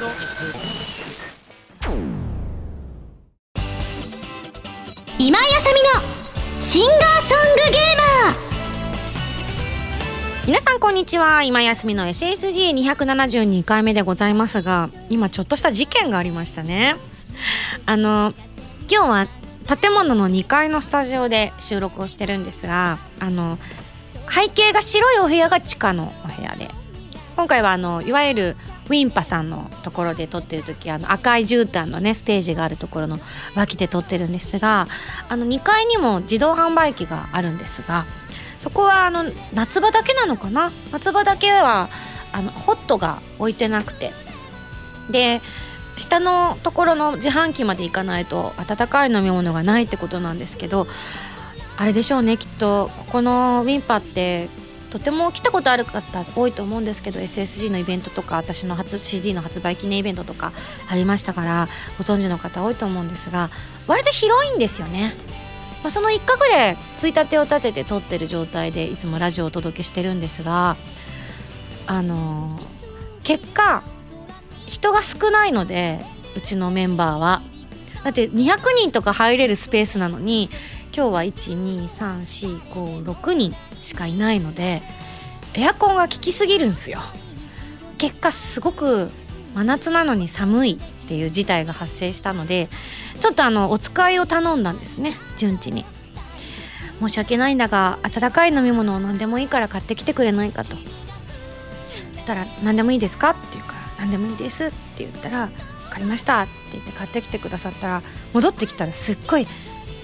今井あさみのシンガーソングゲーマー。皆さんこんにちは。今休みの SSG272 回目でございますが今ちょっとした事件がありましたね。あの今日は建物の2階のスタジオで収録をしてるんですがあの背景が白いお部屋が地下のお部屋で。今回はあのいわゆるウィンパさんのところで撮ってる時あの赤い絨毯のねステージがあるところの脇で撮ってるんですがあの2階にも自動販売機があるんですがそこはあの夏場だけなのかな？夏場だけはあのホットが置いてなくて。で下のところの自販機まで行かないと温かい飲み物がないってことなんですけどあれでしょうねきっと。ここのウィンパってとても来たことある方多いと思うんですけど SSG のイベントとか私の初 CD の発売記念イベントとかありましたからご存知の方多いと思うんですが割と広いんですよね。まあ、その一角でついたてを立てて撮ってる状態でいつもラジオをお届けしてるんですがあの、結果人が少ないのでうちのメンバーはだって200人とか入れるスペースなのに今日は12345人しかいないのでエアコンが効きすぎるんすよ結果すごく真夏なのに寒いっていう事態が発生したのでちょっとあのお使いを頼んだんですね順次に申し訳ないんだが温かい飲み物を何でもいいから買ってきてくれないかとそしたら「何でもいいですか?」って言うから「何でもいいです」って言ったら「分かりました」って言って買ってきてくださったら戻ってきたらすっごい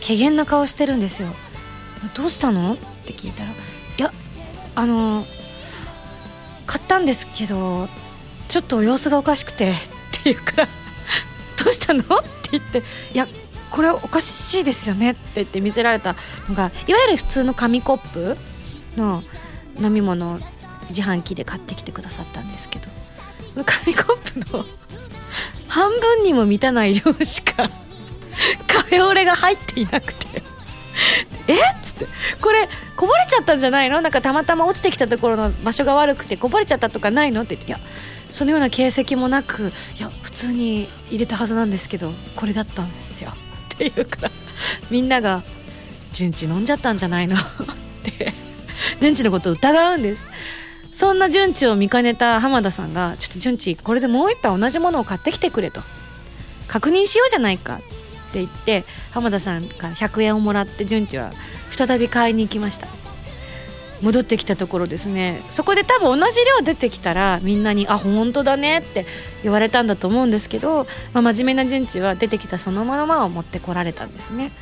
怪げな顔してるんですよ。どうしたの？って聞いたら「いやあの買ったんですけどちょっと様子がおかしくて」って言うから「どうしたの?」って言って「いやこれおかしいですよね」って言って見せられたのがいわゆる普通の紙コップの飲み物を自販機で買ってきてくださったんですけど紙コップの半分にも満たない量しかカフェオレが入っていなくて。え？っつって。これこぼれちゃったんじゃないの？なんかたまたま落ちてきたところの場所が悪くてこぼれちゃったとかないの？って言っていやそのような形跡もなくいや普通に入れたはずなんですけどこれだったんですよ。っていうからみんなが「順次飲んじゃったんじゃないの?」って順次のことを疑うんです。そんな順次を見かねた浜田さんが「ちょっと順次これでもう一杯同じものを買ってきてくれ」と「確認しようじゃないか」って言って浜田さんから100円をもらって順次は再び買いに行きました。戻ってきたところですね。そこで多分同じ量出てきたらみんなに「あ本当だね」って言われたんだと思うんですけど、まあ、真面目な順次は出てきたそのままを持ってこられたんですね。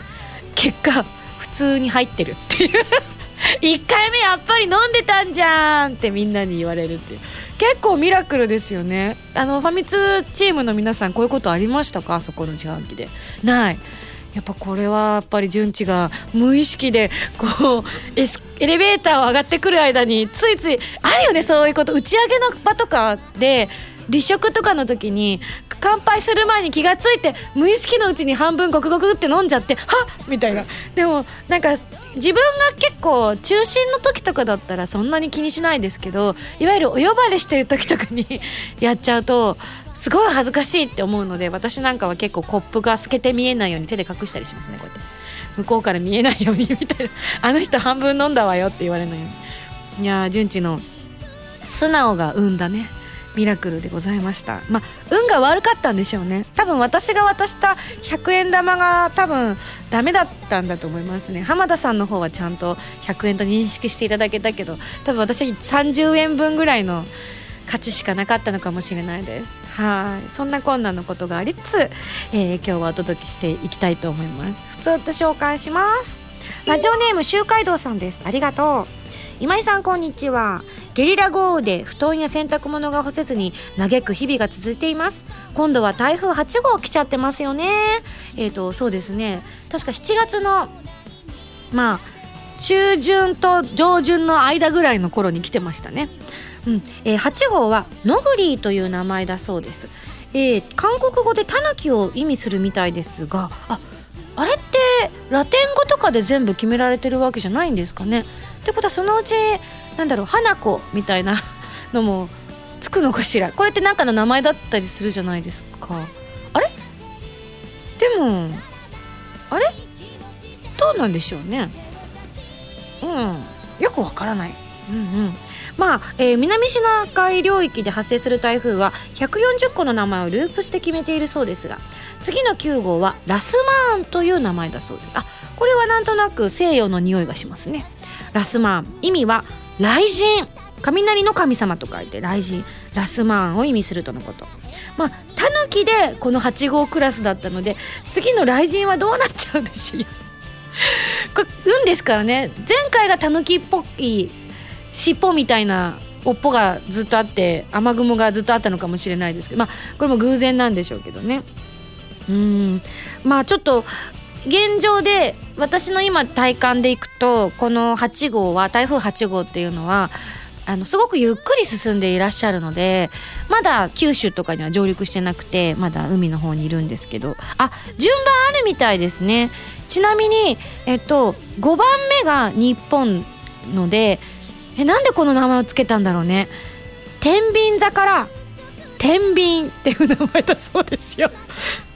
結果普通に入ってるっていう。1回目やっぱり飲んでたんじゃんってみんなに言われるっていう。結構ミラクルですよね。あのファミ通チームの皆さんこういうことありましたか？そこの自販機で。ない。やっぱこれはやっぱり順次が無意識でこうエスエレベーターを上がってくる間についついあるよねそういうこと。打ち上げの場とかで離職とかの時に乾杯する前に気が付いて無意識のうちに半分ゴクゴクって飲んじゃってはっみたいな。でもなんか自分が結構中心の時とかだったらそんなに気にしないですけどいわゆるお呼ばれしてる時とかに やっちゃうとすごい恥ずかしいって思うので私なんかは結構コップが透けて見えないように手で隠したりしますねこうやって。向こうから見えないようにみたいな。あの人半分飲んだわよって言われないように。いやー順次の素直が生んだね。ミラクルでございました。まあ運が悪かったんでしょうね。多分私が渡した100円玉が多分ダメだったんだと思いますね。浜田さんの方はちゃんと100円と認識していただけたけど多分私は30円分ぐらいの価値しかなかったのかもしれないです。はい。そんな困難のことがありつつ、えー、今日はお届けしていきたいと思います。普通と紹介します。ラジオネーム周海道さんです。ありがとう。今井さんこんにちは。ゲリラ豪雨で布団や洗濯物が干せずに嘆く日々が続いています。今度は台風8号来ちゃってますよね。えっ、ー、とそうですね。確か7月のまあ中旬と上旬の間ぐらいの頃に来てましたね。うん。えー、8号はノグリーという名前だそうです、えー、韓国語でタヌキを意味するみたいですがああれってラテン語とかで全部決められてるわけじゃないんですかね。ってことはそのうちなんだろう花子みたいな のもつくのかしら？これって何かの名前だったりするじゃないですか。あれ？でもあれ？どうなんでしょうね。うん。よくわからない。うんうん。まあ、えー、南シナ海領域で発生する台風は140個の名前をループして決めているそうですが次の9号はラスマーンという名前だそうです。あこれはなんとなく西洋の匂いがしますね。ラスマーン。意味は雷神。雷の神様と書いて雷神。ラスマーンを意味するとのこと。まあタヌキでこの8号クラスだったので次の雷神はどうなっちゃうんでしょう これ運ですからね。前回がタヌキっぽい尻尾みたいな尾っぽがずっとあって雨雲がずっとあったのかもしれないですけどまあこれも偶然なんでしょうけどね。うん。まあちょっと現状で私の今体感でいくとこの8号は台風8号っていうのはあのすごくゆっくり進んでいらっしゃるのでまだ九州とかには上陸してなくてまだ海の方にいるんですけど。あ順番あるみたいですね。ちなみにえっと5番目が日本のでえなんでこの名前を付けたんだろうね。天秤座から天秤っていう名前だそうですよ。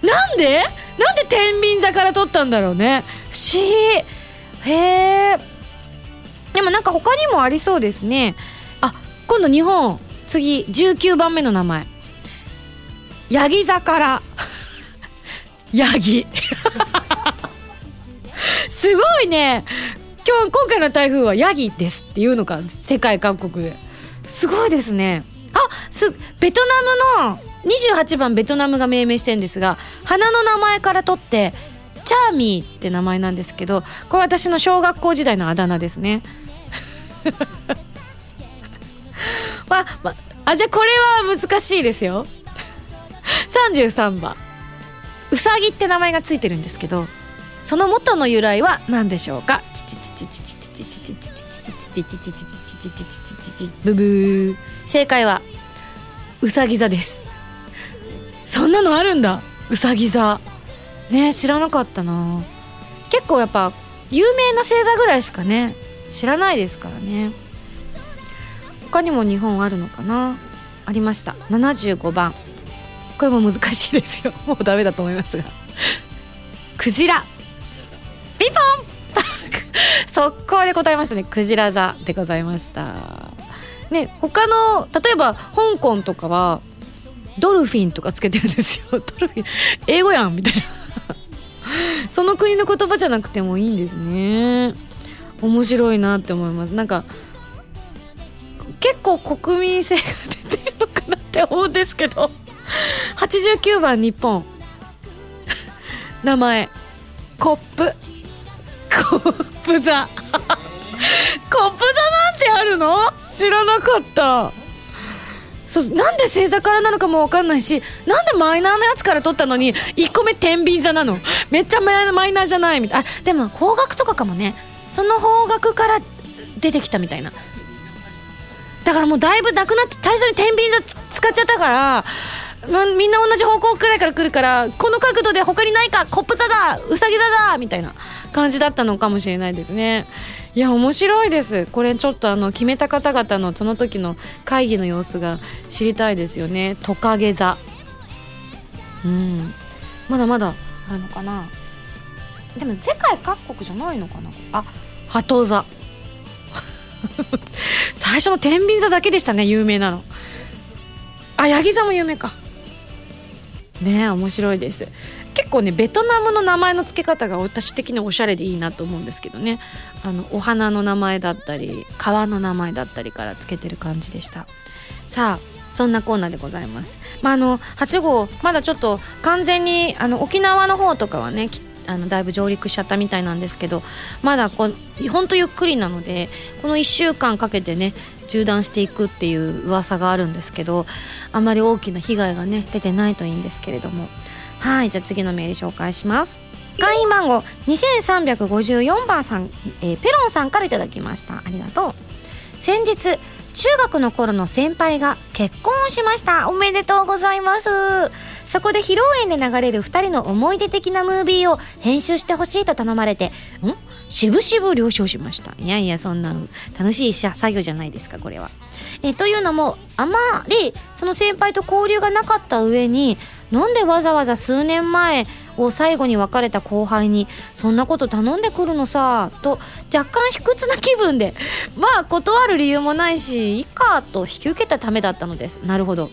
なんで？なんで天秤座から取ったんだろうね。不思議。へえでもなんか他にもありそうですね。あ今度日本次19番目の名前。ヤギ座から。ヤギ。すごいね。今日今回の台風はヤギですっていうのか世界各国で。すごいですね。あすベトナムの28番ベトナムが命名してるんですが花の名前から取ってチャーミーって名前なんですけどこれ私の小学校時代のあだ名ですね。ままあじゃあこれは難しいですよ。33番うさぎって名前がついてるんですけどその元の由来は何でしょうか？正解はうさぎ座です。そんなのあるんだ。うさぎ座。ね知らなかったな。結構やっぱ有名な星座ぐらいしかね知らないですからね。他にも日本あるのかな？ありました。75番。これも難しいですよ。もうダメだと思いますが。クジラ。ピンポン。速攻で答えましたね。クジラ座でございました。ね他の例えば香港とかはドルフィンとかつけてるんですよ。ドルフィン英語やんみたいな。その国の言葉じゃなくてもいいんですね。面白いなって思います。なんか結構国民性が出てるのかなって思うんですけど。89番日本。名前。コップ。コップ座。コップ座なんあるの？知らなかった。そうなんで星座からなのかも分かんないしなんでマイナーなやつから取ったのに1個目天秤座なの？めっちゃマイナーじゃないみたいあでも方角とかかもね。その方角から出てきたみたいな。だからもうだいぶなくなって最初に天秤座使っちゃったからみんな同じ方向くらいから来るからこの角度で他にないかコップ座だウサギ座だみたいな感じだったのかもしれないですね。いや面白いです。これちょっとあの決めた方々のその時の会議の様子が知りたいですよね。トカゲ座。うん。まだまだあるのかな。でも世界各国じゃないのかな。あ。鳩座。最初の天秤座だけでしたね有名なの。あヤギ座も有名か。ね面白いです。結構ねベトナムの名前の付け方が私的におしゃれでいいなと思うんですけどねあのお花の名前だったり川の名前だったりから付けてる感じでした。さあそんなコーナーでございます。まああの8号まだちょっと完全にあの沖縄の方とかはねあのだいぶ上陸しちゃったみたいなんですけどまだこうほんとゆっくりなのでこの1週間かけてね縦断していくっていう噂があるんですけどあまり大きな被害がね出てないといいんですけれども。はいじゃあ次のメール紹介します。会員番号2354番さん、えー、ペロンさんから頂きました。ありがとう。先日中学の頃の先輩が結婚しました。おめでとうございます。そこで披露宴で流れる2人の思い出的なムービーを編集してほしいと頼まれてん？しぶしぶ了承しました。いやいやそんな楽しい作業じゃないですかこれは。えというのもあまりその先輩と交流がなかった上になんでわざわざ数年前を最後に別れた後輩にそんなこと頼んでくるのさと若干卑屈な気分で まあ断る理由もないしいいかと引き受けたためだったのです。なるほど、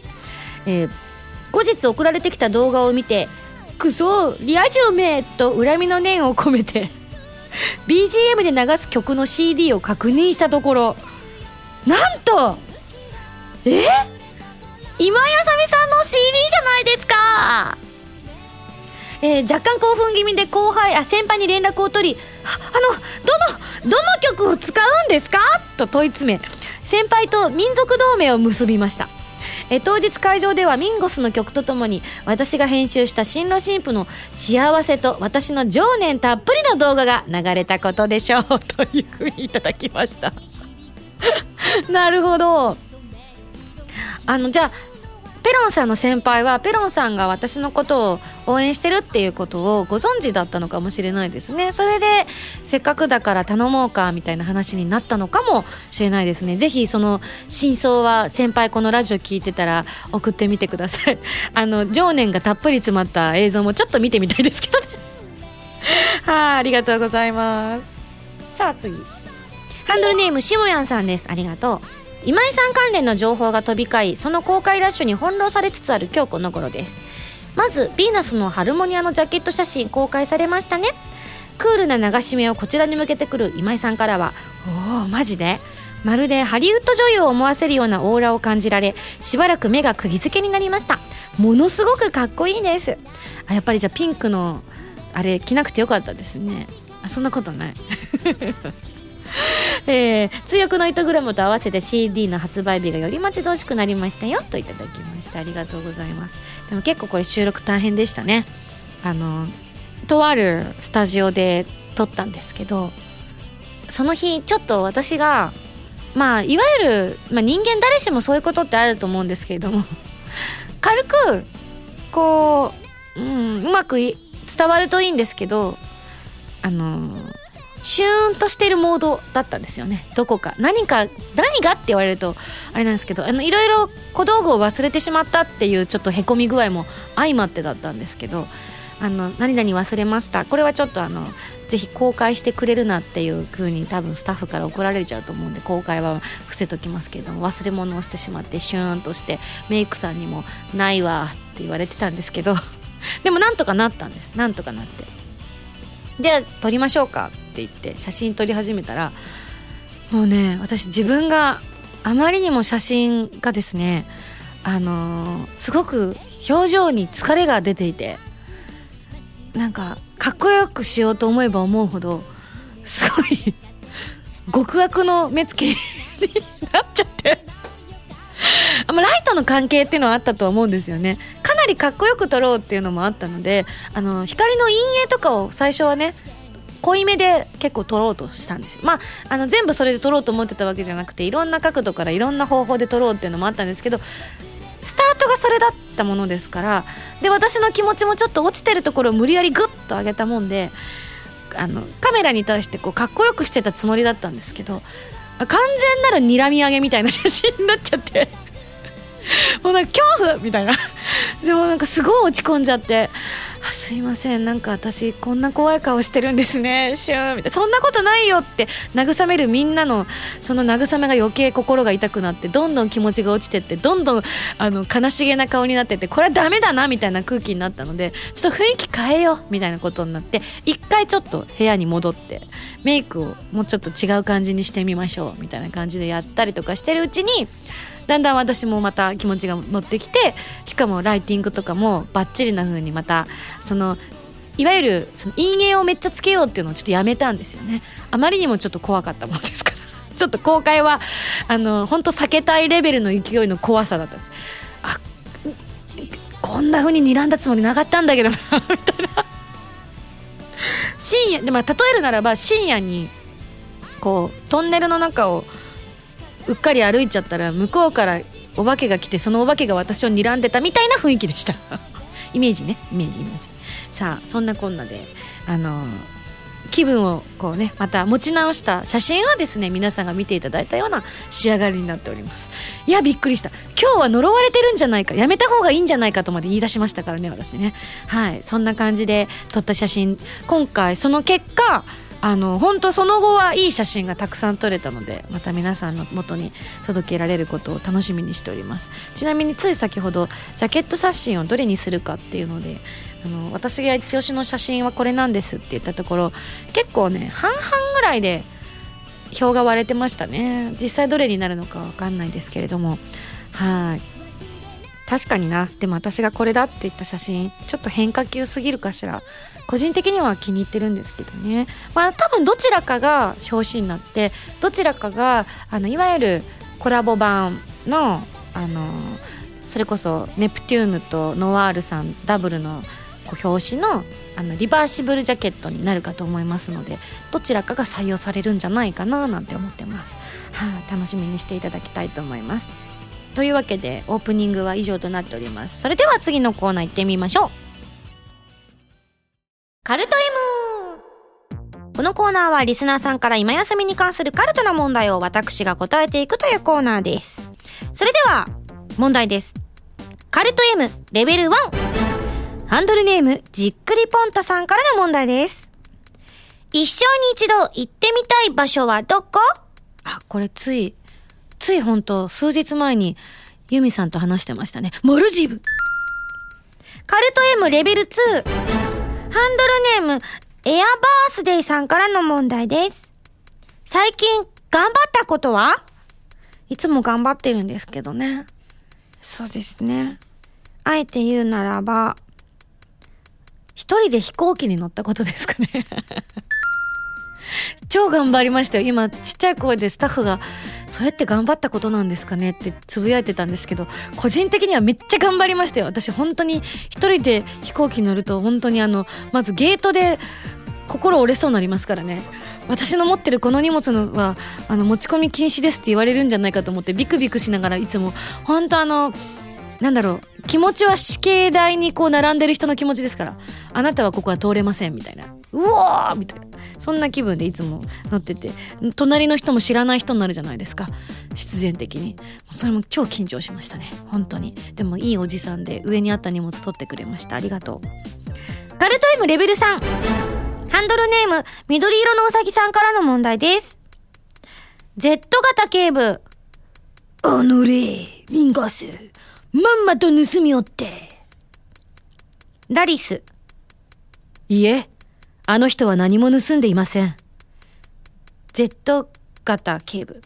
えー、後日送られてきた動画を見て「クソリア充め!」と恨みの念を込めて BGM で流す曲の CD を確認したところなんとえ？今井あさみさんの CD じゃないですか！えー、若干興奮気味で後輩あ先輩に連絡を取り「あのどのどの曲を使うんですか?」と問い詰め先輩と民族同盟を結びました。え当日会場ではミンゴスの曲とともに私が編集した新郎新婦の幸せと私の情念たっぷりの動画が流れたことでしょうというふうにいただきました。なるほど。あのじゃあペロンさんの先輩はペロンさんが私のことを応援してるっていうことをご存知だったのかもしれないですね。それでせっかくだから頼もうかみたいな話になったのかもしれないですね。ぜひその真相は先輩このラジオ聞いてたら送ってみてください。あの情念がたっぷり詰まった映像もちょっと見てみたいですけどね。はい、ありがとうございます。さあ次。ハンドルネームしもやんさんです。ありがとう。今井さん関連の情報が飛び交いその公開ラッシュに翻弄されつつある今日この頃です。まずヴィーナスのハルモニアのジャケット写真公開されましたね。クールな流し目をこちらに向けてくる今井さんからはおおマジで？まるでハリウッド女優を思わせるようなオーラを感じられしばらく目が釘付けになりました。ものすごくかっこいいです。あやっぱりじゃあピンクのあれ着なくてよかったですね。あそんなことない。えー、通訳のイトグラムと合わせて CD の発売日がより待ち遠しくなりましたよといただきました。ありがとうございます。でも結構これ収録大変でしたね。あのとあるスタジオで撮ったんですけどその日ちょっと私がまあいわゆる、まあ、人間誰しもそういうことってあると思うんですけれども 軽くこう、うん、うまく伝わるといいんですけどあのシューンとしてるモードだったんですよね。どこか。何か何がって言われるとあれなんですけどあのいろいろ小道具を忘れてしまったっていうちょっとへこみ具合も相まってだったんですけどあの何々忘れました。これはちょっとあのぜひ公開してくれるなっていう風に多分スタッフから怒られちゃうと思うんで公開は伏せときますけど忘れ物をしてしまってシューンとしてメイクさんにも「ないわ」って言われてたんですけどでもなんとかなったんです。なんとかなって。じゃあ撮りましょうかって言って写真撮り始めたらもうね私自分があまりにも写真がですねあのー、すごく表情に疲れが出ていてなんかかっこよくしようと思えば思うほどすごい極悪の目つきになっちゃって。あライトの関係っていうのはあったと思うんですよね。かなりかっこよく撮ろうっていうのもあったのであの光の陰影とかを最初はね濃いめで結構撮ろうとしたんですよ。まああの全部それで撮ろうと思ってたわけじゃなくていろんな角度からいろんな方法で撮ろうっていうのもあったんですけどスタートがそれだったものですからで私の気持ちもちょっと落ちてるところを無理やりグッと上げたもんであのカメラに対してこうかっこよくしてたつもりだったんですけど完全なる睨み上げみたいな写真になっちゃって。もうなんか恐怖みたいな。でもなんかすごい落ち込んじゃって。あすいません。なんか私こんな怖い顔してるんですね。シュー。みたいな。そんなことないよって。慰めるみんなのその慰めが余計心が痛くなってどんどん気持ちが落ちてってどんどんあの悲しげな顔になってってこれはダメだなみたいな空気になったのでちょっと雰囲気変えようみたいなことになって一回ちょっと部屋に戻ってメイクをもうちょっと違う感じにしてみましょうみたいな感じでやったりとかしてるうちにだんだん私もまた気持ちが乗ってきてしかもライティングとかもバッチリな風にまたそのいわゆるその陰影をめっちゃつけようっていうのをちょっとやめたんですよね。あまりにもちょっと怖かったもんですから。ちょっと公開はあの本当避けたいレベルの勢いの怖さだったんです。あこんな風に睨んだつもりなかったんだけどな みたいな。深夜でまあ例えるならば深夜にこうトンネルの中をうっかり歩いちゃったら向こうからお化けが来てそのお化けが私を睨んでたみたいな雰囲気でした。イメージね。イメージイメージ。さあそんなこんなであの気分をこうねまた持ち直した写真はですね皆さんが見ていただいたような仕上がりになっております。いやびっくりした。今日は呪われてるんじゃないかやめた方がいいんじゃないかとまで言い出しましたからね私ね。はい。そんな感じで撮った写真。今回その結果あの本当その後はいい写真がたくさん撮れたのでまた皆さんの元に届けられることを楽しみにしております。ちなみについ先ほどジャケット写真をどれにするかっていうのであの私が一押しの写真はこれなんですって言ったところ結構ね半々ぐらいで票が割れてましたね。実際どれになるのかわかんないですけれども。はい。確かにな。でも私がこれだって言った写真ちょっと変化球すぎるかしら。個人的には気に入ってるんですけどね。まあ多分どちらかが表紙になってどちらかがあのいわゆるコラボ版のあのそれこそネプテューヌとノワールさんダブルのこう表紙のあのリバーシブルジャケットになるかと思いますのでどちらかが採用されるんじゃないかななんて思ってます、はあ、楽しみにしていただきたいと思います。というわけでオープニングは以上となっております。それでは次のコーナー行ってみましょう。このコーナーはリスナーさんから今休みに関するカルトな問題を私が答えていくというコーナーですそれでは問題ですカルト M レベル1ハンドルネーム、じっくりポンタさんからの問題です。一生に一度行ってみたい場所はどこ？あ、これつい、つい本当数日前にユミさんと話してましたね。モルジブ。カルト M レベル2。ハンドルネーム、エアバースデイさんからの問題です。最近、頑張ったことは？いつも頑張ってるんですけどね。そうですね。あえて言うならば、一人で飛行機に乗ったことですかね 超頑張りましたよ今ちっちゃい声でスタッフが「そうやって頑張ったことなんですかね?」ってつぶやいてたんですけど個人的にはめっちゃ頑張りましたよ私本当に一人で飛行機に乗ると本当にあのまずゲートで心折れそうになりますからね。私の持ってるこの荷物のはあの持ち込み禁止ですって言われるんじゃないかと思ってビクビクしながらいつも。本当あのなんだろう気持ちは死刑台にこう並んでる人の気持ちですからあなたはここは通れませんみたいな。うおーみたいな。そんな気分でいつも乗ってて隣の人も知らない人になるじゃないですか。必然的に。それも超緊張しましたね。本当に。でもいいおじさんで上にあった荷物取ってくれました。ありがとう。カルト M レベル3ハンドルネーム緑色のうさぎさんからの問題です。Z 型警部。あのれミンガス。まんまと盗みおって。ラリス。いいえ、あの人は何も盗んでいません。Z 型警部。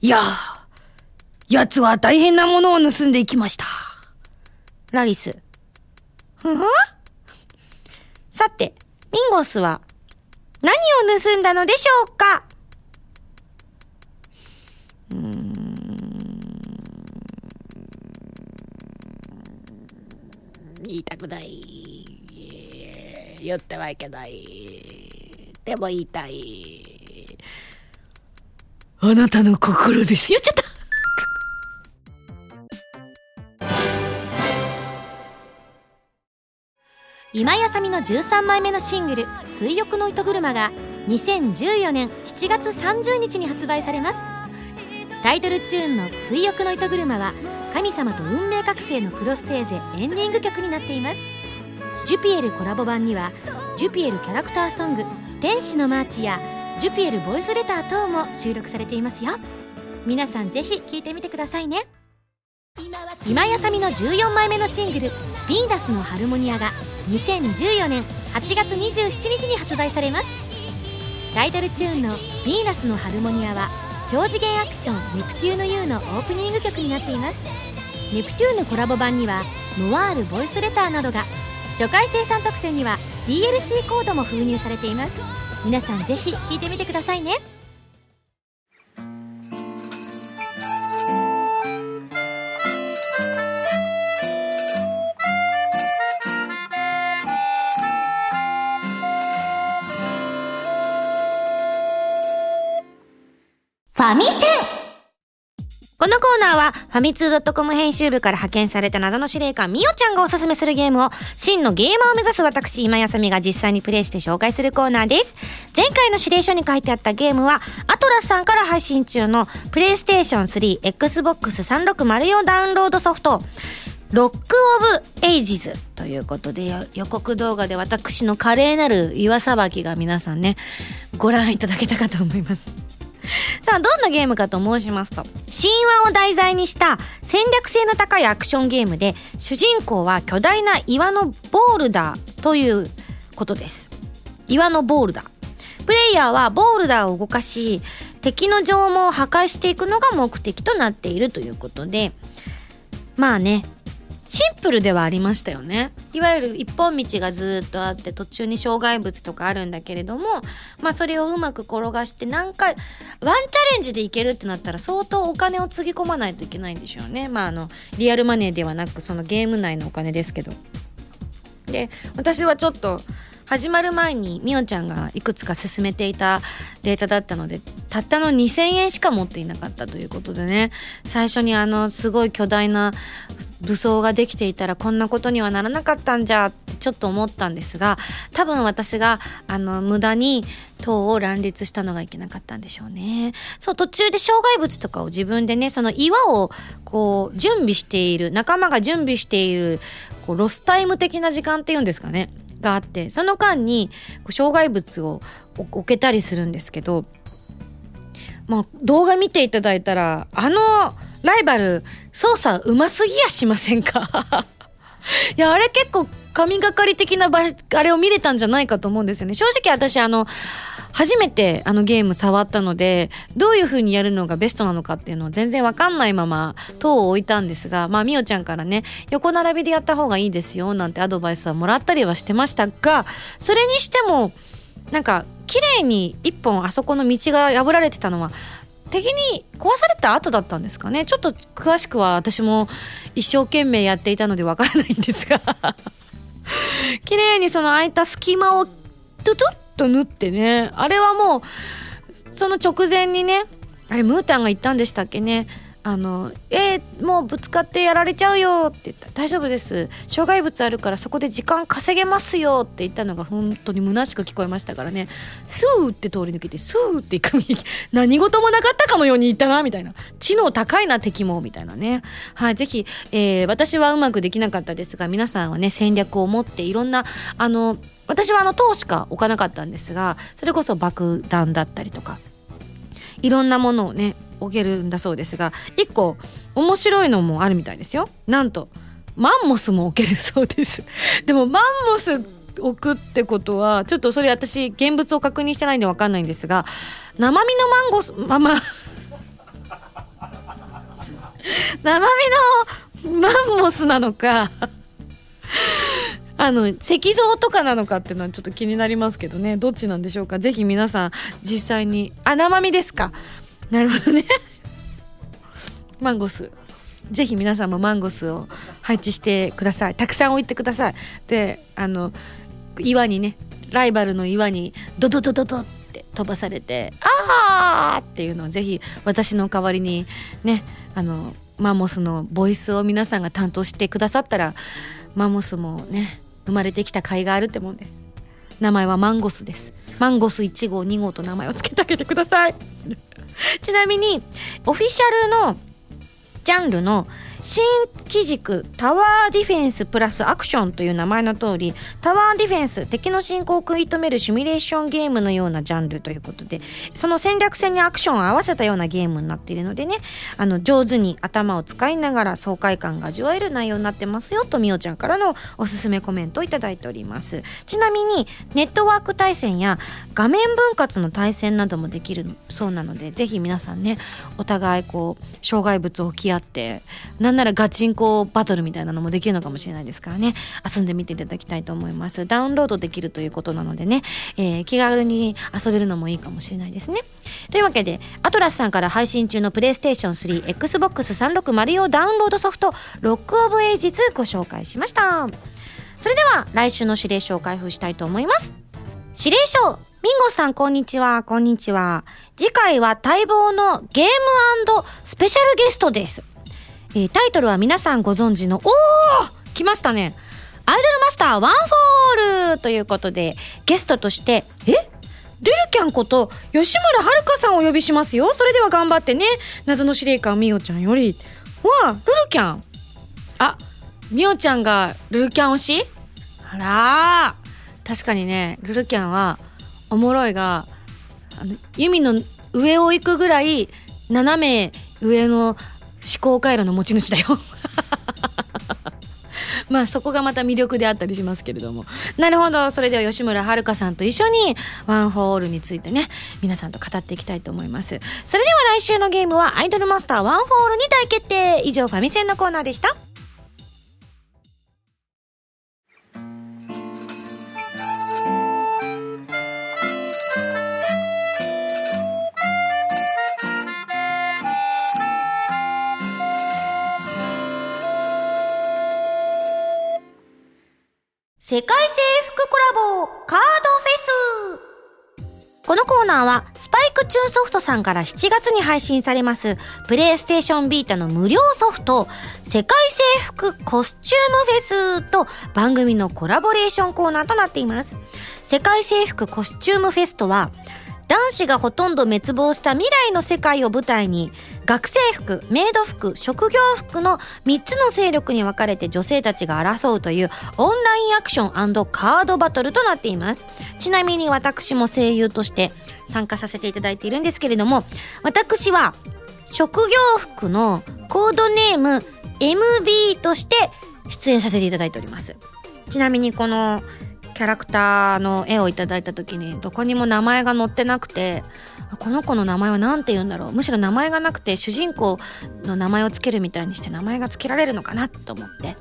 いやあ奴は大変なものを盗んでいきました。ラリス。ふふ？さてミンゴスは何を盗んだのでしょうか？言いたくない。言ってはいけない。でも言いたい。あなたの心です言っちゃった今やさみの13枚目のシングル「追憶の糸車」が2014年7月30日に発売されます。タイトルチューンの「追憶の糸車」は神様と運命覚醒のクロステーゼエンディング曲になっています。ジュピエルコラボ版にはジュピエルキャラクターソング「天使のマーチ」やジュピエルボイスレター等も収録されていますよ。皆さんぜひ聴いてみてくださいね。今井麻美の14枚目のシングル「ヴィーナスのハルモニア」が2014年8月27日に発売されます。タイトルチューンの「ヴィーナスのハルモニア」は超次元アクション「ネプテューヌ U」のオープニング曲になっています。ネプテューヌコラボ版にはノワールボイスレターなどが初回生産特典には DLC コードも封入されています。皆さんぜひ聴いてみてくださいね。ァミセンこのコーナーは、ファミ通 .com 編集部から派遣された謎の司令官、みおちゃんがおすすめするゲームを、真のゲーマーを目指す私、今井麻美が実際にプレイして紹介するコーナーです。前回の指令書に書いてあったゲームは、アトラスさんから配信中の、プレイステーション3、Xbox 360ダウンロードソフト、 Rock of Ages ということで予告動画で私の華麗なる岩さばきが皆さんねご覧いただけたかと思います さあどんなゲームかと申しますと神話を題材にした戦略性の高いアクションゲームで主人公は巨大な岩のボールダーということです。岩のボールダープレイヤーはボールダーを動かし敵の縄文を破壊していくのが目的となっているということでまあねシンプルではありましたよね。いわゆる一本道がずっとあって途中に障害物とかあるんだけれどもまあそれをうまく転がして何回ワンチャレンジでいけるってなったら相当お金をつぎ込まないといけないんでしょうね。まああのリアルマネーではなくそのゲーム内のお金ですけど。で私はちょっと始まる前にみおちゃんがいくつか進めていたデータだったのでたったの2,000円しか持っていなかったということでね。最初にあのすごい巨大な武装ができていたらこんなことにはならなかったんじゃってちょっと思ったんですが多分私があの無駄に塔を乱立したのがいけなかったんでしょうね。そう途中で障害物とかを自分でねその岩をこう準備している仲間が準備しているこうロスタイム的な時間っていうんですかね。があってその間にこう障害物を置けたりするんですけどまあ動画見ていただいたらあのライバル操作うますぎやしませんか？いやあれ結構神がかり的な場あれを見れたんじゃないかと思うんですよね。正直私あの初めてあのゲーム触ったのでどういう風にやるのがベストなのかっていうのを全然わかんないまま塔を置いたんですがまあみおちゃんからね横並びでやった方がいいですよなんてアドバイスはもらったりはしてましたがそれにしてもなんか綺麗に一本あそこの道が破られてたのは敵に壊された後だったんですかね？ちょっと詳しくは私も一生懸命やっていたのでわからないんですが。綺麗にその空いた隙間をトゥトゥ？ッと縫ってね。あれはもうその直前にねあれムータンが言ったんでしたっけね。あの「えー、もうぶつかってやられちゃうよ」って言った「大丈夫です。障害物あるからそこで時間稼げますよ」って言ったのが本当に虚しく聞こえましたからね。スーって通り抜けてスーっていく何事もなかったかのように言ったなみたいな。知能高いな敵も。みたいなね。はいぜひ、えー、私はうまくできなかったですが皆さんはね戦略を持っていろんなあの私はあの塔しか置かなかったんですがそれこそ爆弾だったりとかいろんなものをね置けるんだそうですが一個面白いのもあるみたいですよ。なんとマンモスも置けるそうです。でもマンモス置くってことはちょっとそれ私現物を確認してないんで分かんないんですが生身のマンゴスまま 生身のマンモスなのか あの石像とかなのかっていうのはちょっと気になりますけどね。どっちなんでしょうか。ぜひ皆さん実際にあ生身ですか。なるほどね。マンゴス。ぜひ皆さんもマンゴスを配置してください。たくさん置いてください。であの岩にねライバルの岩にドドドドドって飛ばされて「あー!」っていうのをぜひ私の代わりにねあのマンモスのボイスを皆さんが担当してくださったらマンモスもね生まれてきた甲斐があるってもんです。名前はマンゴスです。マンゴス1号2号と名前を付けてあげてください。ちなみにオフィシャルのジャンルの新機軸タワーディフェンスプラスアクションという名前の通りタワーディフェンス敵の進行を食い止めるシミュレーションゲームのようなジャンルということでその戦略戦にアクションを合わせたようなゲームになっているのでねあの上手に頭を使いながら爽快感が味わえる内容になってますよとみおちゃんからのおすすめコメントをいいております。ちなみにネットワーク対戦や画面分割の対戦などもできるそうなのでぜひ皆さんねお互いこう障害物を置き合って何なんならガチンコバトルみたいなのもできるのかもしれないですからね。遊んでみていただきたいと思います。ダウンロードできるということなのでね、えー、気軽に遊べるのもいいかもしれないですね。というわけでアトラスさんから配信中のプレイステーション 3XBOX360 用ダウンロードソフト Rock of Ages ご紹介しました。それでは来週の指令書を開封したいと思います。指令書。ミンゴさん、こんにちは。こんにちは。次回は待望のゲームスペシャルゲストです。えータイトルは皆さんご存知の、おー来ましたね。アイドルマスターワンフォールということで、ゲストとして、え？ルルキャンこと吉村遥さんをお呼びしますよ。それでは頑張ってね。謎の司令官みおちゃんより。わあ、ルルキャン。あ、みおちゃんがルルキャン推し？あら確かにね、ルルキャンはおもろいが、あの、弓の上を行くぐらい斜め上の考回路の持ち主だよ。まあそこがまた魅力であったりしますけれども。なるほど。それでは吉村遥さんと一緒にワンフォーオールについてね、皆さんと語っていきたいと思います。それでは来週のゲームはアイドルマスターワンフォーオールに大決定。以上ファミセンのコーナーでした。世界征服コラボカードフェス。このコーナーはスパイクチューンソフトさんから7月に配信されますプレイステーションビータの無料ソフト世界征服コスチュームフェスと番組のコラボレーションコーナーとなっています。世界征服コスチュームフェスとは男子がほとんど滅亡した未来の世界を舞台に学生服、メイド服、職業服の3つの勢力に分かれて女性たちが争うというオンラインアクションカードバトルとなっています。ちなみに私も声優として参加させていただいているんですけれども、私は職業服のコードネーム MB として出演させていただいております。ちなみにこのキャラクターの絵をいただいた時にどこにも名前が載ってなくてこの子の名前は何て言うんだろう。むしろ名前がなくて主人公の名前をつけるみたいにして名前がつけられるのかなと思って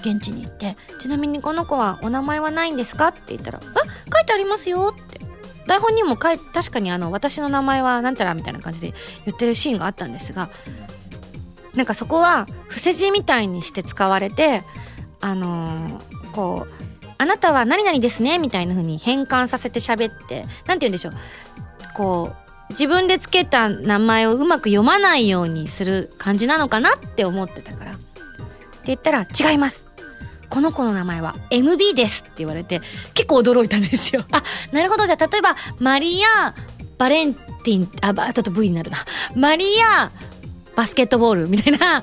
現地に行ってちなみにこの子はお名前はないんですか？って言ったら「あ書いてありますよ」って。台本にも書い確かにあの私の名前はなんちゃらみたいな感じで言ってるシーンがあったんですがなんかそこは伏せ字みたいにして使われてあのーこうあなたは何々ですねみたいな風に変換させて喋ってなんて言うんでしょう。こう自分でつけた名前をうまく読まないようにする感じなのかなって思ってたから。って言ったら違います。この子の名前は MB ですって言われて結構驚いたんですよ。あなるほど。じゃあ例えばマリア・バレンティンあばだと V になるな。マリア・バスケットボールみたいな。なんか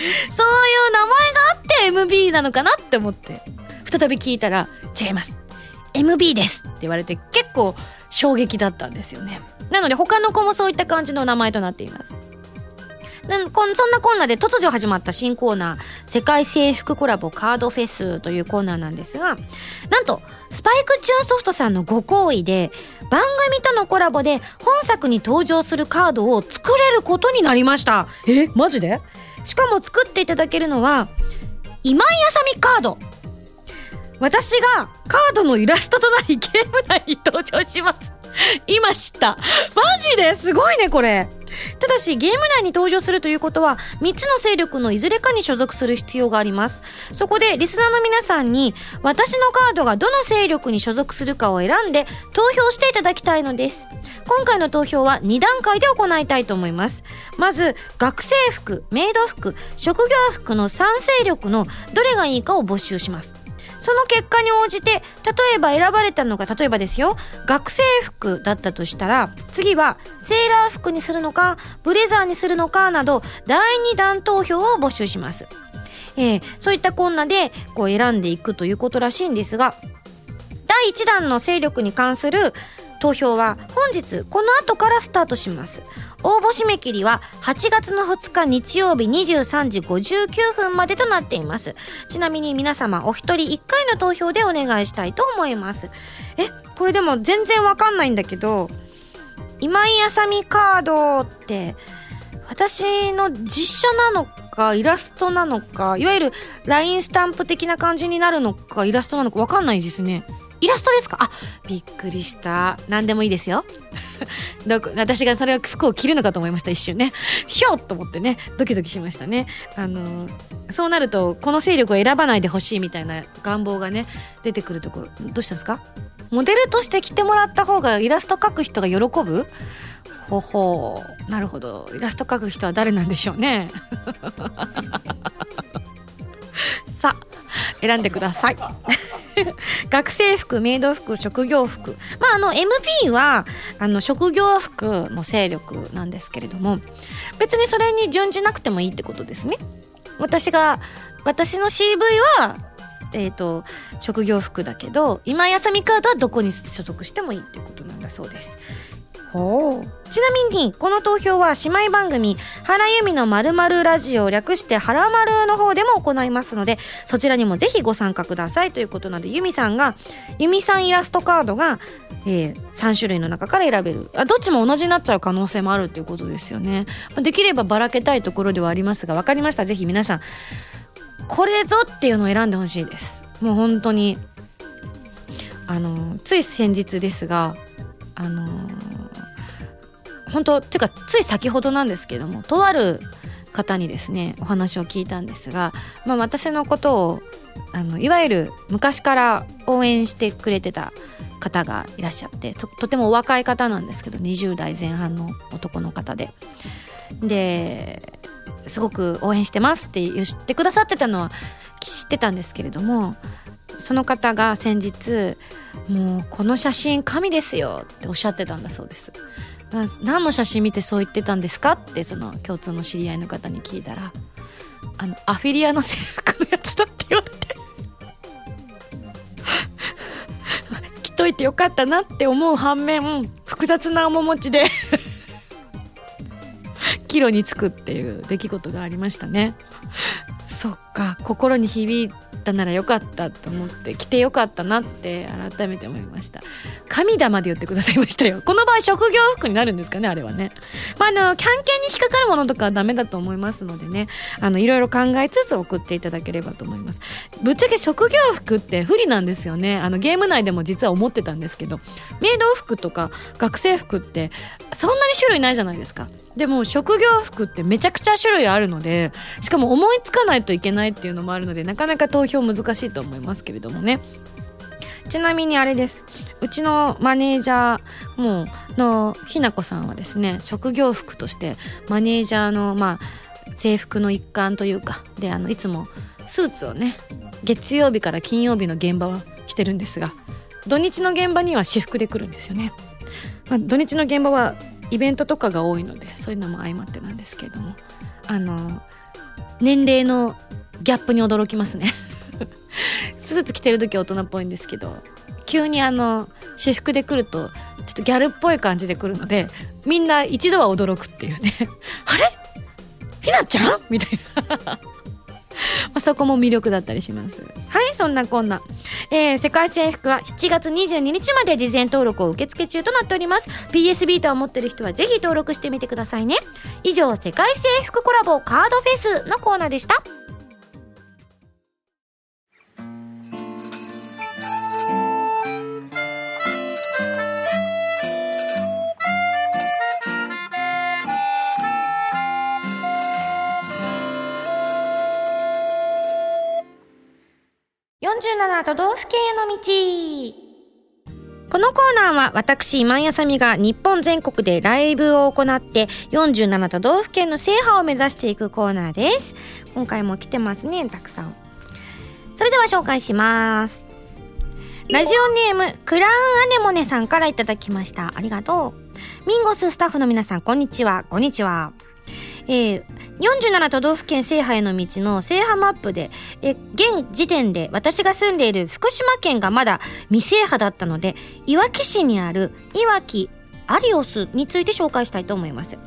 そういう名前があって MB なのかなって思って。再び聞いたら違います。MB ですって言われて結構衝撃だったんですよね。なので他の子もそういった感じの名前となっています。なんこんそんなこんなで突如始まった新コーナー世界征服コラボカードフェスというコーナーなんですがなんとスパイクチューンソフトさんのご好意で番組とのコラボで本作に登場するカードを作れることになりました。えマジで？しかも作っていただけるのは今井あさみカード。私がカードのイラストとなりゲーム内に登場します。今知った。マジで？すごいねこれ。ただしゲーム内に登場するということは3つの勢力のいずれかに所属する必要があります。そこでリスナーの皆さんに私のカードがどの勢力に所属するかを選んで投票していただきたいのです。今回の投票は2段階で行いたいと思います。まず学生服メイド服職業服の3勢力のどれがいいかを募集します。その結果に応じて例えば選ばれたのが例えばですよ学生服だったとしたら次はセーラー服にするのかブレザーにするのかなど第2弾投票を募集します、えーそういったこんなでこう選んでいくということらしいんですが第1弾の勢力に関する投票は本日この後からスタートします。応募締め切りは8月の2日日曜日23時59分までとなっています。ちなみに皆様お一人1回の投票でお願いしたいと思います。えこれでも全然わかんないんだけど今井あさみカードって私の実写なのかイラストなのかいわゆる LINE スタンプ的な感じになるのかイラストなのかわかんないですね。イラストですか？あびっくりした。何でもいいですよ。どこ私がそれを服を着るのかと思いました一瞬ね。ひょっと思ってねドキドキしましたね。あのそうなるとこの勢力を選ばないでほしいみたいな願望がね出てくるところ。どうしたんですか？モデルとして着てもらった方がイラスト描く人が喜ぶ？ほほう。なるほど。イラスト描く人は誰なんでしょうね。さあ選んでください。学生服メイド服職業服。まああの MP はあの職業服の勢力なんですけれども別にそれに準じなくてもいいってことですね。私が私の CV はえーと、職業服だけど今やさみカードはどこに所属してもいいってことなんだそうです。ちなみにこの投票は姉妹番組「原由美のまるラジオ」略して「はらまる」の方でも行いますのでそちらにもぜひご参加くださいということなので由美さんが由美さんイラストカードが、えー、3種類の中から選べる。あどっちも同じになっちゃう可能性もあるっていうことですよね。できればばらけたいところではありますが分かりました。ぜひ皆さんこれぞっていうのを選んでほしいです。もう本当にあのつい先日ですがあの本当っていうかつい先ほどなんですけどもとある方にですねお話を聞いたんですが、まあ、私のことをあのいわゆる昔から応援してくれてた方がいらっしゃってととてもお若い方なんですけど20代前半の男の方で。ですごく応援してますって言ってくださってたのは知ってたんですけれどもその方が先日もうこの写真神ですよっておっしゃってたんだそうです。何の写真見てそう言ってたんですか？ってその共通の知り合いの方に聞いたらあのアフィリアの制服のやつだって言われて。着といてよかったなって思う反面複雑な面持ちで 岐路につくっていう出来事がありましたね。そっか心に響いったならよかったと思って来てよかったなって改めて思いました。神だまで言ってくださいましたよ。この場合職業服になるんですかねあれはね。まああのキャンケンに引っかかるものとかはダメだと思いますのでね。あのいろいろ考えつつ送っていただければと思います。ぶっちゃけ職業服って不利なんですよね。あのゲーム内でも実は思ってたんですけどメイド服とか学生服ってそんなに種類ないじゃないですか。でも職業服ってめちゃくちゃ種類あるのでしかも思いつかないといけないっていうのもあるのでなかなか投票難しいと思いますけれどもね。ちなみにあれです。うちのマネージャーものひなこさんはですね職業服としてマネージャーのまあ制服の一環というかであのいつもスーツをね月曜日から金曜日の現場は着てるんですが土日の現場には私服で来るんですよね、まあ、土日の現場はイベントとかが多いのでそういうのも相まってなんですけれども。あの年齢のギャップに驚きますね。スーツ着てる時は大人っぽいんですけど急にあの私服で来るとちょっとギャルっぽい感じで来るのでみんな一度は驚くっていうね。あれ？ひなちゃん？みたいな。まあ、そこも魅力だったりします。はいそんなこんな、えー、世界征服は7月22日まで事前登録を受付中となっております。PS ビータを持ってる人はぜひ登録してみてくださいね。以上世界征服コラボカードフェスのコーナーでした。47都道府県への道。このコーナーは私今井あさみが日本全国でライブを行って47都道府県の制覇を目指していくコーナーです。今回も来てますねたくさん。それでは紹介します。ラジオネームクラウンアネモネさんからいただきました。ありがとう。ミンゴススタッフの皆さんこんにちは。こんにちは。えー、47都道府県制覇への道の制覇マップで、え現時点で私が住んでいる福島県がまだ未制覇だったので、いわき市にあるいわきアリオスについて紹介したいと思います。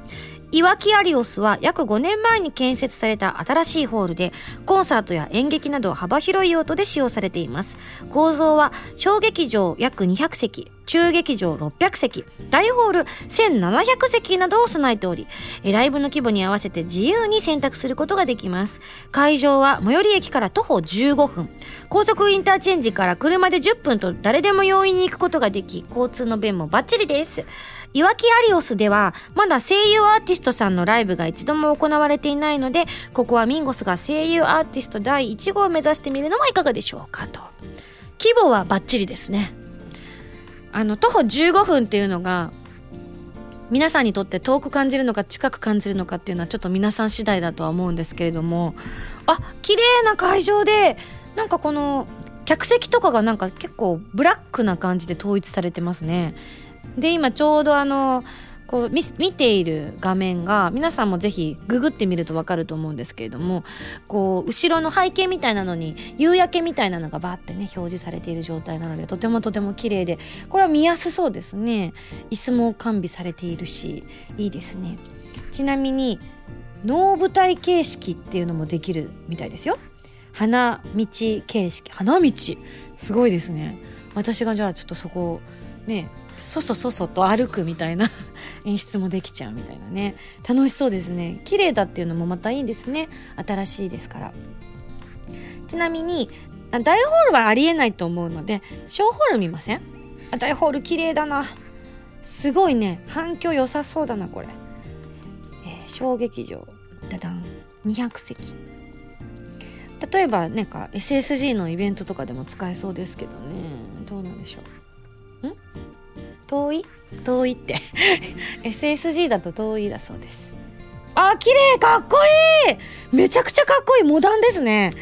いわきアリオスは約5年前に建設された新しいホールでコンサートや演劇など幅広い用途で使用されています。構造は小劇場約200席中劇場600席大ホール1700席などを備えておりライブの規模に合わせて自由に選択することができます。会場は最寄り駅から徒歩15分。高速インターチェンジから車で10分と誰でも容易に行くことができ交通の便もバッチリです。いわきアリオスではまだ声優アーティストさんのライブが一度も行われていないのでここはミンゴスが声優アーティスト第1号を目指してみるのはいかがでしょうかと。規模はバッチリですね。あの徒歩15分っていうのが皆さんにとって遠く感じるのか近く感じるのかっていうのはちょっと皆さん次第だとは思うんですけれども。あ綺麗な会場でなんかこの客席とかがなんか結構ブラックな感じで統一されてますね。で今ちょうどあのこう見見ている画面が皆さんもぜひググってみると分かると思うんですけれどもこう後ろの背景みたいなのに夕焼けみたいなのがバーってね表示されている状態なのでとてもとても綺麗でこれは見やすそうですね。椅子も完備されているしいいですね。ちなみに能舞台形式っていうのもできるみたいですよ。花道形式。花道？すごいですね。私がじゃあちょっとそこをねそそそそと歩くみたいな 演出もできちゃうみたいなね。楽しそうですね。綺麗だっていうのもまたいいですね。新しいですから。ちなみにあ大ホールはありえないと思うので小ホール見ません？あ大ホール綺麗だな。すごいね。反響良さそうだなこれ、えー小劇場ダダン。200席。例えばなんか SSG のイベントとかでも使えそうですけどね。どうなんでしょう？遠い？遠いって。SSG だと遠いだそうです。あ綺麗かっこいい！めちゃくちゃかっこいい。モダンですね。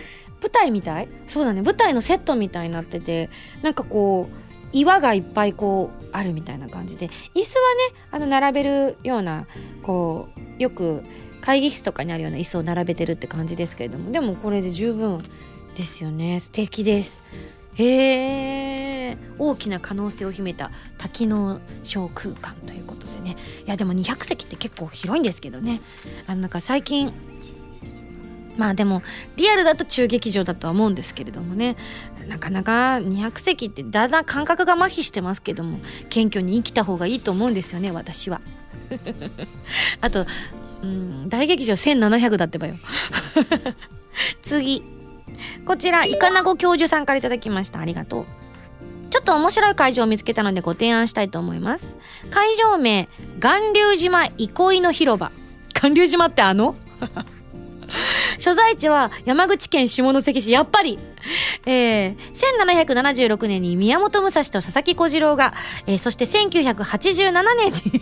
舞台みたい？そうだね。舞台のセットみたいになっててなんかこう岩がいっぱいこうあるみたいな感じで。椅子はねあの並べるようなこうよく会議室とかにあるような椅子を並べてるって感じですけれども。でもこれで十分ですよね。素敵です。へえ大きな可能性を秘めた多機能小空間ということでね。いやでも200席って結構広いんですけどね。あのなんか最近まあでもリアルだと中劇場だとは思うんですけれどもね。なかなか200席ってだんだん感覚が麻痺してますけども謙虚に生きた方がいいと思うんですよね私は。あとうん大劇場1700だってばよ。次。こちらイカナゴ教授さんからいただきました。ありがとう。ちょっと面白い会場を見つけたのでご提案したいと思います。会場名巌流島憩いの広場。巌流島ってあの？所在地は山口県下関市。やっぱり。えー、1776年に宮本武蔵と佐々木小次郎が、えーそして1987年に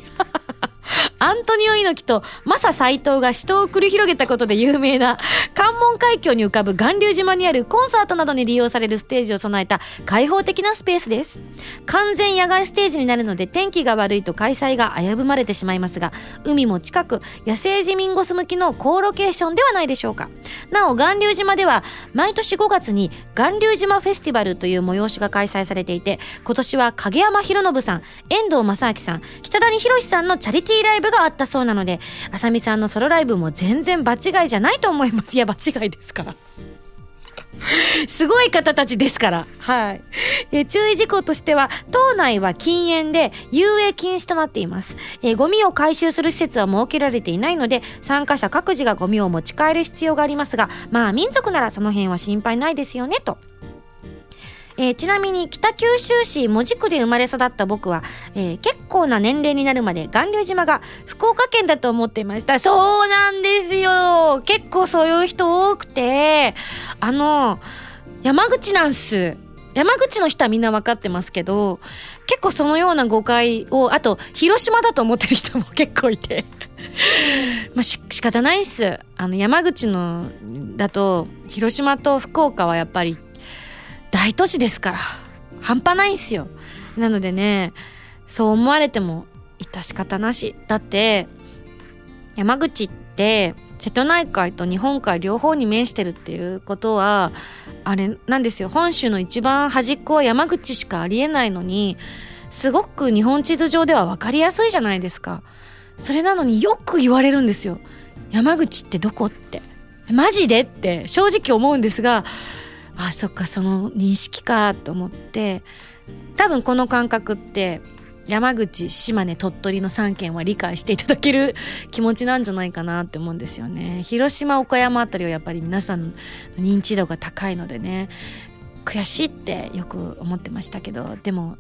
アントニオ猪木とマサ斎藤が死闘を繰り広げたことで有名な関門海峡に浮かぶ巌流島にあるコンサートなどに利用されるステージを備えた開放的なスペースです。完全野外ステージになるので天気が悪いと開催が危ぶまれてしまいますが海も近く野生児民ゴス向きの高ロケーションではないでしょうか。なお巌流島では毎年5月に巌流島フェスティバルという催しが開催されていて今年は影山博信さん遠藤正明さん北谷宏さんのチャリティーライブがあったそうなので浅見さんのソロライブも全然場違いじゃないと思います いや場違いですから すごい方たちですから。はい。え注意事項としては、島内は禁煙で遊泳禁止となっています。えゴミを回収する施設は設けられていないので、参加者各自がゴミを持ち帰る必要がありますが、まあ民族ならその辺は心配ないですよね、と。えーちなみに北九州市門司区で生まれ育った僕は、えー結構な年齢になるまで巌流島が福岡県だと思っていました。そうなんですよ。結構そういう人多くてあの山口なんす。山口の人はみんな分かってますけど結構そのような誤解をあと広島だと思ってる人も結構いて。まあし仕方ないっす。あの山口のだと広島と福岡はやっぱり大都市ですから。半端ないんすよ。なのでねそう思われても致し方なし。だって山口って瀬戸内海と日本海両方に面してるっていうことはあれなんですよ。本州の一番端っこは山口しかありえないのにすごく日本地図上では分かりやすいじゃないですか。それなのによく言われるんですよ。山口ってどこって。マジでって正直思うんですがあそっかその認識かと思って多分この感覚って山口島根鳥取の3県は理解していただける気持ちなんじゃないかなって思うんですよね。広島岡山あたりはやっぱり皆さんの認知度が高いのでね悔しいってよく思ってましたけどでも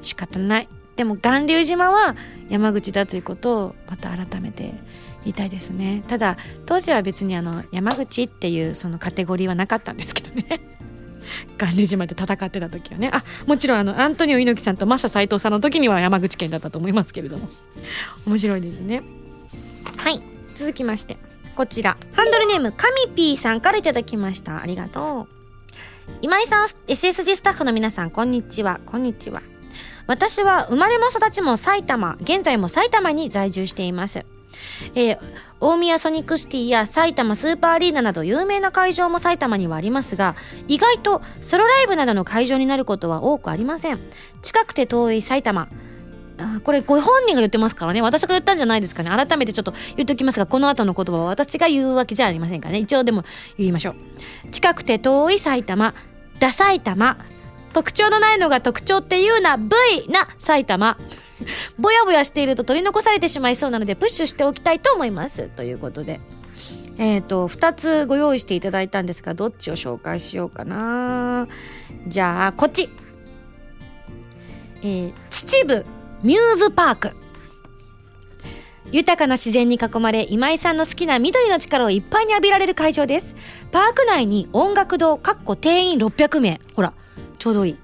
仕方ない。でも巌流島は山口だということをまた改めていたいですね。ただ当時は別にあの山口っていうそのカテゴリーはなかったんですけどね。巌流島で戦ってた時はね。あもちろんあのアントニオ猪木さんとマサ斎藤さんの時には山口県だったと思いますけれども。面白いですね。はい。続きましてこちら。ハンドルネームカミピーさんからいただきました。ありがとう。今井さん SSG スタッフの皆さんこんにちは。こんにちは。私は生まれも育ちも埼玉現在も埼玉に在住しています。えー、大宮ソニックシティや埼玉スーパーアリーナなど有名な会場も埼玉にはありますが意外とソロライブなどの会場になることは多くありません。近くて遠い埼玉。あこれご本人が言ってますからね。私が言ったんじゃないですかね。改めてちょっと言っておきますがこの後の言葉は私が言うわけじゃありませんからね。一応でも言いましょう。近くて遠い埼玉。ダ埼玉。特徴のないのが特徴っていうな V な埼玉。ぼやぼやしていると取り残されてしまいそうなのでプッシュしておきたいと思います。ということで。えっ、ー、と2つご用意していただいたんですがどっちを紹介しようかな。じゃあこっち。えー、秩父ミューズパーク。豊かな自然に囲まれ今井さんの好きな緑の力をいっぱいに浴びられる会場です。パーク内に音楽堂かっこ定員600名。ほらちょうどいい。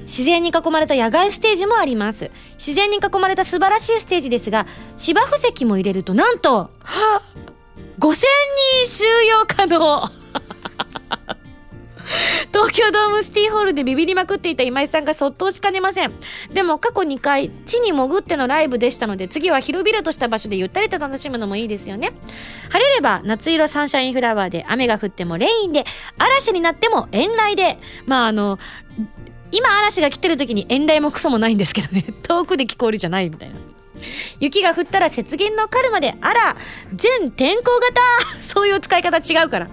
自然に囲まれた野外ステージもあります。自然に囲まれた素晴らしいステージですが芝生席も入れるとなんと 5000人収容可能。東京ドームシティホールでビビりまくっていた今井さんがそっとしかねません。でも過去2回地に潜ってのライブでしたので次は広々とした場所でゆったりと楽しむのもいいですよね。晴れれば夏色サンシャインフラワーで雨が降ってもレインで嵐になっても遠雷で。まああの今嵐が来てる時に遠雷もクソもないんですけどね。遠くで聞こえるじゃないみたいな。雪が降ったら雪原のカルマであら全天候型。そういう使い方違うから。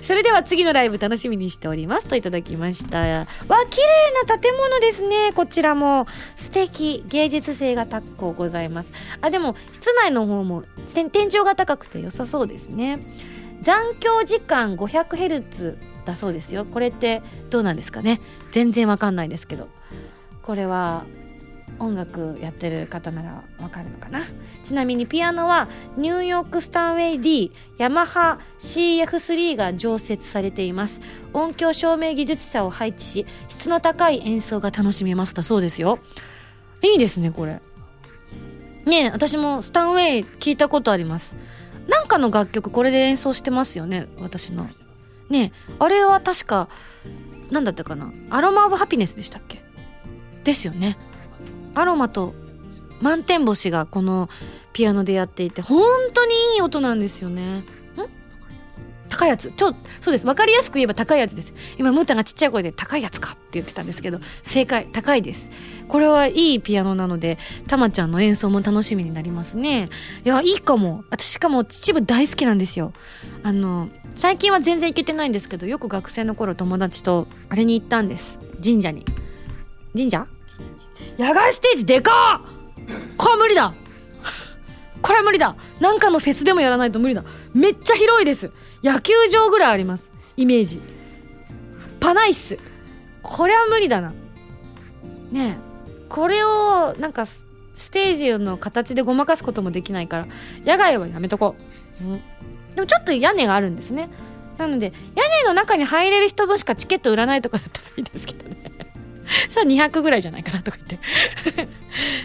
それでは次のライブ楽しみにしております。といただきました。わ綺麗な建物ですね。こちらも。素敵。芸術性が高くございます。あでも室内の方も天井が高くて良さそうですね。残響時間 500Hz だそうですよ。これってどうなんですかね？全然わかんないですけど。これは音楽やってる方ならわかるのかな？ちなみにピアノはニューヨークスタンウェイ D ヤマハ CF3 が常設されています。音響照明技術者を配置し質の高い演奏が楽しめますだそうですよ。いいですねこれ。ねえ私もスタンウェイ聞いたことあります。なんかの楽曲これで演奏してますよね私の。ねあれは確か何だったかなアロマ・オブ・ハピネスでしたっけ？ですよね。アロマと満天星がこのピアノでやっていて本当にいい音なんですよね。高いやつ。ちょそうです。分かりやすく言えば高いやつです。今ムータがちっちゃい声で高いやつかって言ってたんですけど正解。高いです。これはいいピアノなのでたまちゃんの演奏も楽しみになりますね。いやいいかも。私しかも秩父大好きなんですよ。あの最近は全然行けてないんですけどよく学生の頃友達とあれに行ったんです。神社に。神社？野外ステージでかこれは無理だ。これは無理だ。なんかのフェスでもやらないと無理だ。めっちゃ広いです。野球場ぐらいあります。イメージ。パナイっすこれは無理だな。ねえ。これをなんかステージの形でごまかすこともできないから野外はやめとこう、うん、でもちょっと屋根があるんですね。なので屋根の中に入れる人分しかチケット売らないとかだったらいいですけどね。それは200ぐらいじゃないかなとか言って。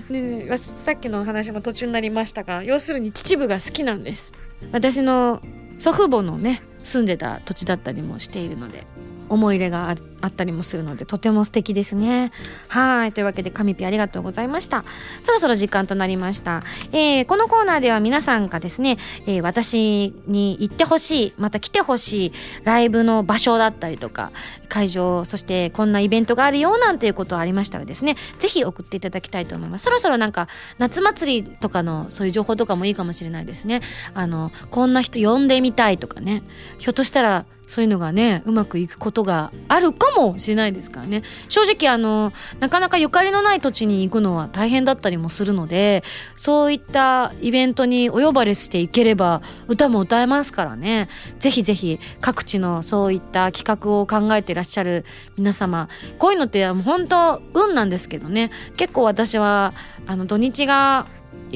ね、さっきのお話も途中になりましたが要するに秩父が好きなんです。私の祖父母のね住んでた土地だったりもしているので。思い入れがあったりもするのでとても素敵ですね。はい。というわけで神ピありがとうございました。そろそろ時間となりました、えー、このコーナーでは皆さんがですね、えー、私に行ってほしいまた来てほしいライブの場所だったりとか会場そしてこんなイベントがあるよなんていうことありましたらですねぜひ送っていただきたいと思います。そろそろなんか夏祭りとかのそういう情報とかもいいかもしれないですね。あのこんな人呼んでみたいとかね。ひょっとしたらそういうのがねうまくいくことがあるかもしれないですからね。正直あのなかなかゆかりのない土地に行くのは大変だったりもするのでそういったイベントにお呼ばれしていければ歌も歌えますからね。ぜひぜひ各地のそういった企画を考えてらっしゃる皆様こういうのって本当運なんですけどね。結構私はあの土日が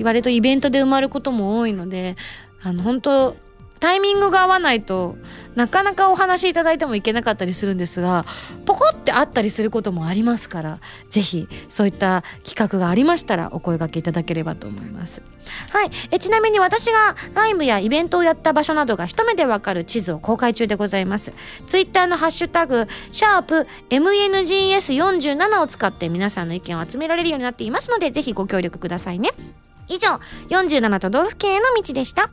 割とイベントで埋まることも多いのであの本当タイミングが合わないとなかなかお話しいただいてもいけなかったりするんですがポコってあったりすることもありますからぜひそういった企画がありましたらお声掛けいただければと思います。はい。えちなみに私がライブやイベントをやった場所などが一目でわかる地図を公開中でございます。ツイッターのハッシュタグシャープ MNGS47 を使って皆さんの意見を集められるようになっていますのでぜひご協力くださいね。以上47都道府県への道でした。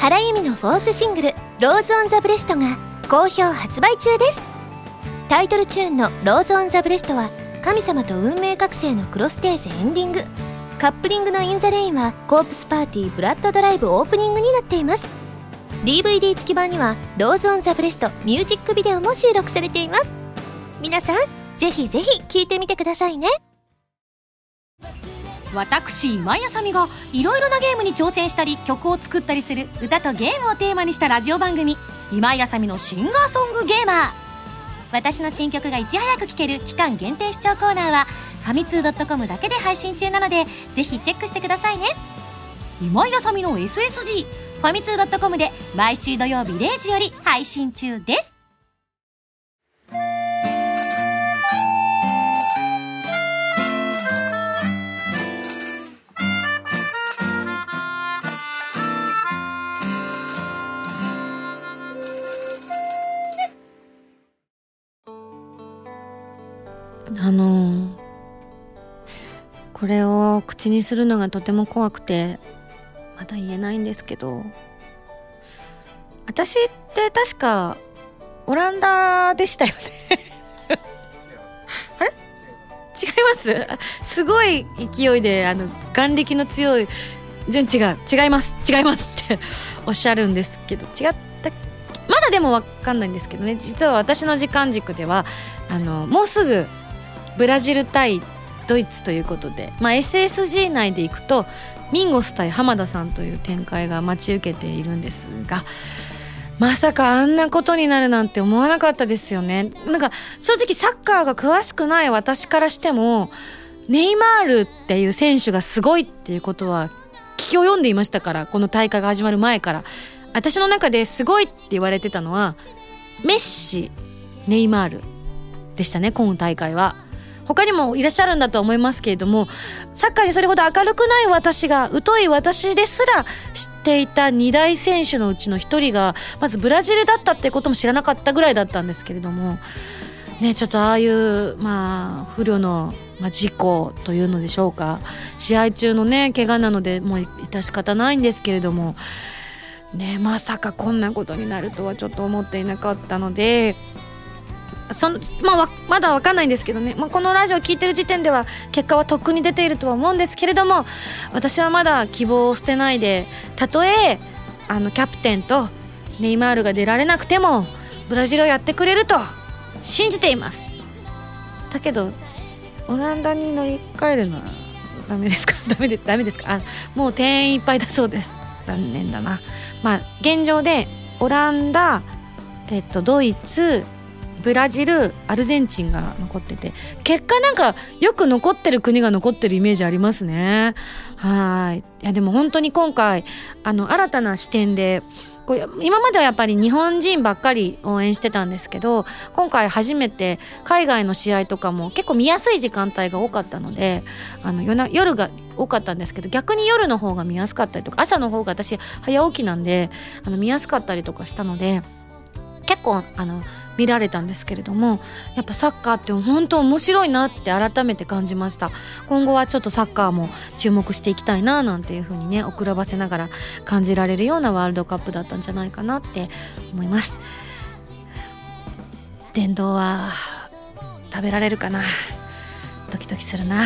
原由美のフォースシングル「ローズ・オン・ザ・ブレスト」が好評発売中です。タイトルチューンの「ローズ・オン・ザ・ブレスト」は神様と運命覚醒のクロステーゼエンディング。カップリングの「イン・ザ・レイン」はコープスパーティーブラッドドライブオープニングになっています。DVD 付き版には「 Rose on the Breast」ミュージックビデオも収録されています。皆さんぜひぜひ聴いてみてくださいね。私今井あさみがいろいろなゲームに挑戦したり曲を作ったりする歌とゲームをテーマにしたラジオ番組「今井あさみのシンガーソングゲーマー」私の新曲がいち早く聴ける期間限定視聴コーナーはファミツー .com だけで配信中なのでぜひチェックしてくださいね今井あさみの SSG ファミツー .com で毎週土曜日0時より配信中ですあのこれを口にするのがとても怖くてまだ言えないんですけど私って確かオランダでしたよね。あれ違います。すごい勢いであの眼力の強い順違う。違います。違いますって おっしゃるんですけど違ったまだでも分かんないんですけどね。実は私の時間軸ではあのもうすぐブラジル対ドイツということで、まあ、SSG 内でいくとミンゴス対浜田さんという展開が待ち受けているんですがまさかあんなことになるなんて思わなかったですよねなんか正直サッカーが詳しくない私からしてもネイマールっていう選手がすごいっていうことは聞き及んでいましたからこの大会が始まる前から私の中ですごいって言われてたのはメッシネイマールでしたね今大会は。他にもいらっしゃるんだと思いますけれどもサッカーにそれほど明るくない私が疎い私ですら知っていた2大選手のうちの1人がまずブラジルだったってことも知らなかったぐらいだったんですけれどもねちょっとああいうまあ不慮の、まあ、事故というのでしょうか。試合中のね怪我なのでもう致し方ないんですけれどもねまさかこんなことになるとはちょっと思っていなかったのでそのまあ、まだ分かんないんですけどね、まあ、このラジオを聞いてる時点では結果はとっくに出ているとは思うんですけれども私はまだ希望を捨てないでたとえあのキャプテンとネイマールが出られなくてもブラジルをやってくれると信じています。だけどオランダに乗り換えるのはダメですか？ダメでダメですか？あもう定員いっぱいだそうです。残念だな。まあ現状でオランダえっとドイツブラジルアルゼンチンが残ってて。結果なんかよく残ってる国が残ってるイメージありますね。はい。いやでも本当に今回あの新たな視点でこう今まではやっぱり日本人ばっかり応援してたんですけど今回初めて海外の試合とかも結構見やすい時間帯が多かったのであの夜夜が多かったんですけど逆に夜の方が見やすかったりとか朝の方が私早起きなんであの見やすかったりとかしたので結構あの見られたんですけれどもやっぱサッカーって本当面白いなって改めて感じました。今後はちょっとサッカーも注目していきたいななんていう風にね遅らばせながら感じられるようなワールドカップだったんじゃないかなって思います。電動は食べられるかな？ドキドキするな。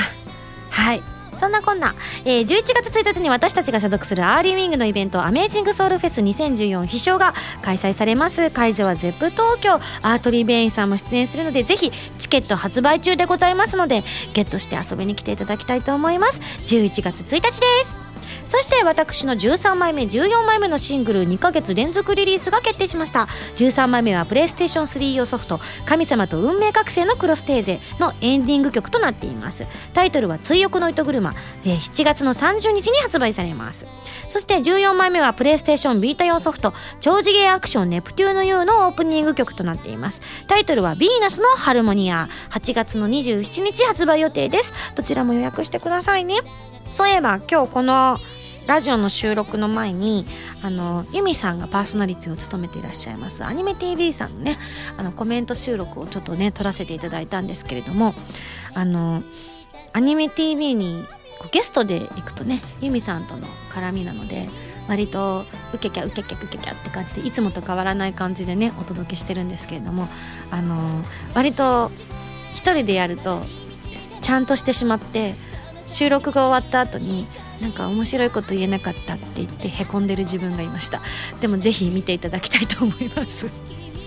はい。そんなこんな、えー、11月1日に私たちが所属するアーリーウィングのイベント Amazing Soul Fes 2014飛翔が開催されます。会場は Zepp 東京。アートリー・ベインさんも出演するのでぜひチケット発売中でございますのでゲットして遊びに来ていただきたいと思います。11月1日です。そして私の13枚目14枚目のシングル2ヶ月連続リリースが決定しました。13枚目はプレイステーション3用ソフト「神様と運命覚醒のクロステーゼ」のエンディング曲となっています。タイトルは「追憶の糸車」えー7月の30日に発売されます。そして14枚目はプレイステーションビータ用ソフト「超次元アクションネプテューヌ U」のオープニング曲となっています。タイトルは「ヴィーナスのハルモニア」8月の27日発売予定です。どちらも予約してくださいね。そういえば今日このラジオの収録の前にあのユミさんがパーソナリティを務めていらっしゃいます。アニメ TV さんのねあのコメント収録をちょっとね撮らせていただいたんですけれどもあのアニメ TV にゲストで行くとねユミさんとの絡みなので割とウケキャウケキャウケキャって感じでいつもと変わらない感じでねお届けしてるんですけれどもあの割と一人でやるとちゃんとしてしまって収録が終わった後になんか面白いこと言えなかったって言ってへこんでる自分がいました。でもぜひ見ていただきたいと思います。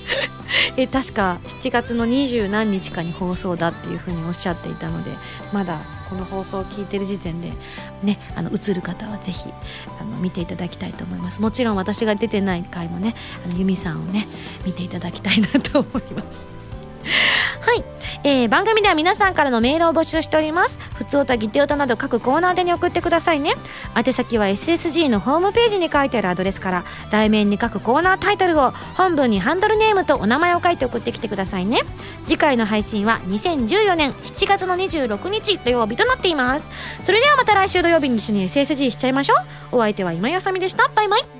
え確か7月の二十何日かに放送だっていうふうにおっしゃっていたのでまだこの放送を聞いてる時点でねあの映る方はぜひあの見ていただきたいと思います。もちろん私が出てない回もねあのユミさんをね見ていただきたいなと思います。はい、えー番組では皆さんからのメールを募集しております。ふつおたぎておたなど各コーナーでに送ってくださいね。宛先は SSG のホームページに書いてあるアドレスから題名に書くコーナータイトルを本文にハンドルネームとお名前を書いて送ってきてくださいね。次回の配信は2014年7月の26日土曜日となっています。それではまた来週土曜日に一緒に SSG しちゃいましょう。お相手は今やさみでした。バイバイ。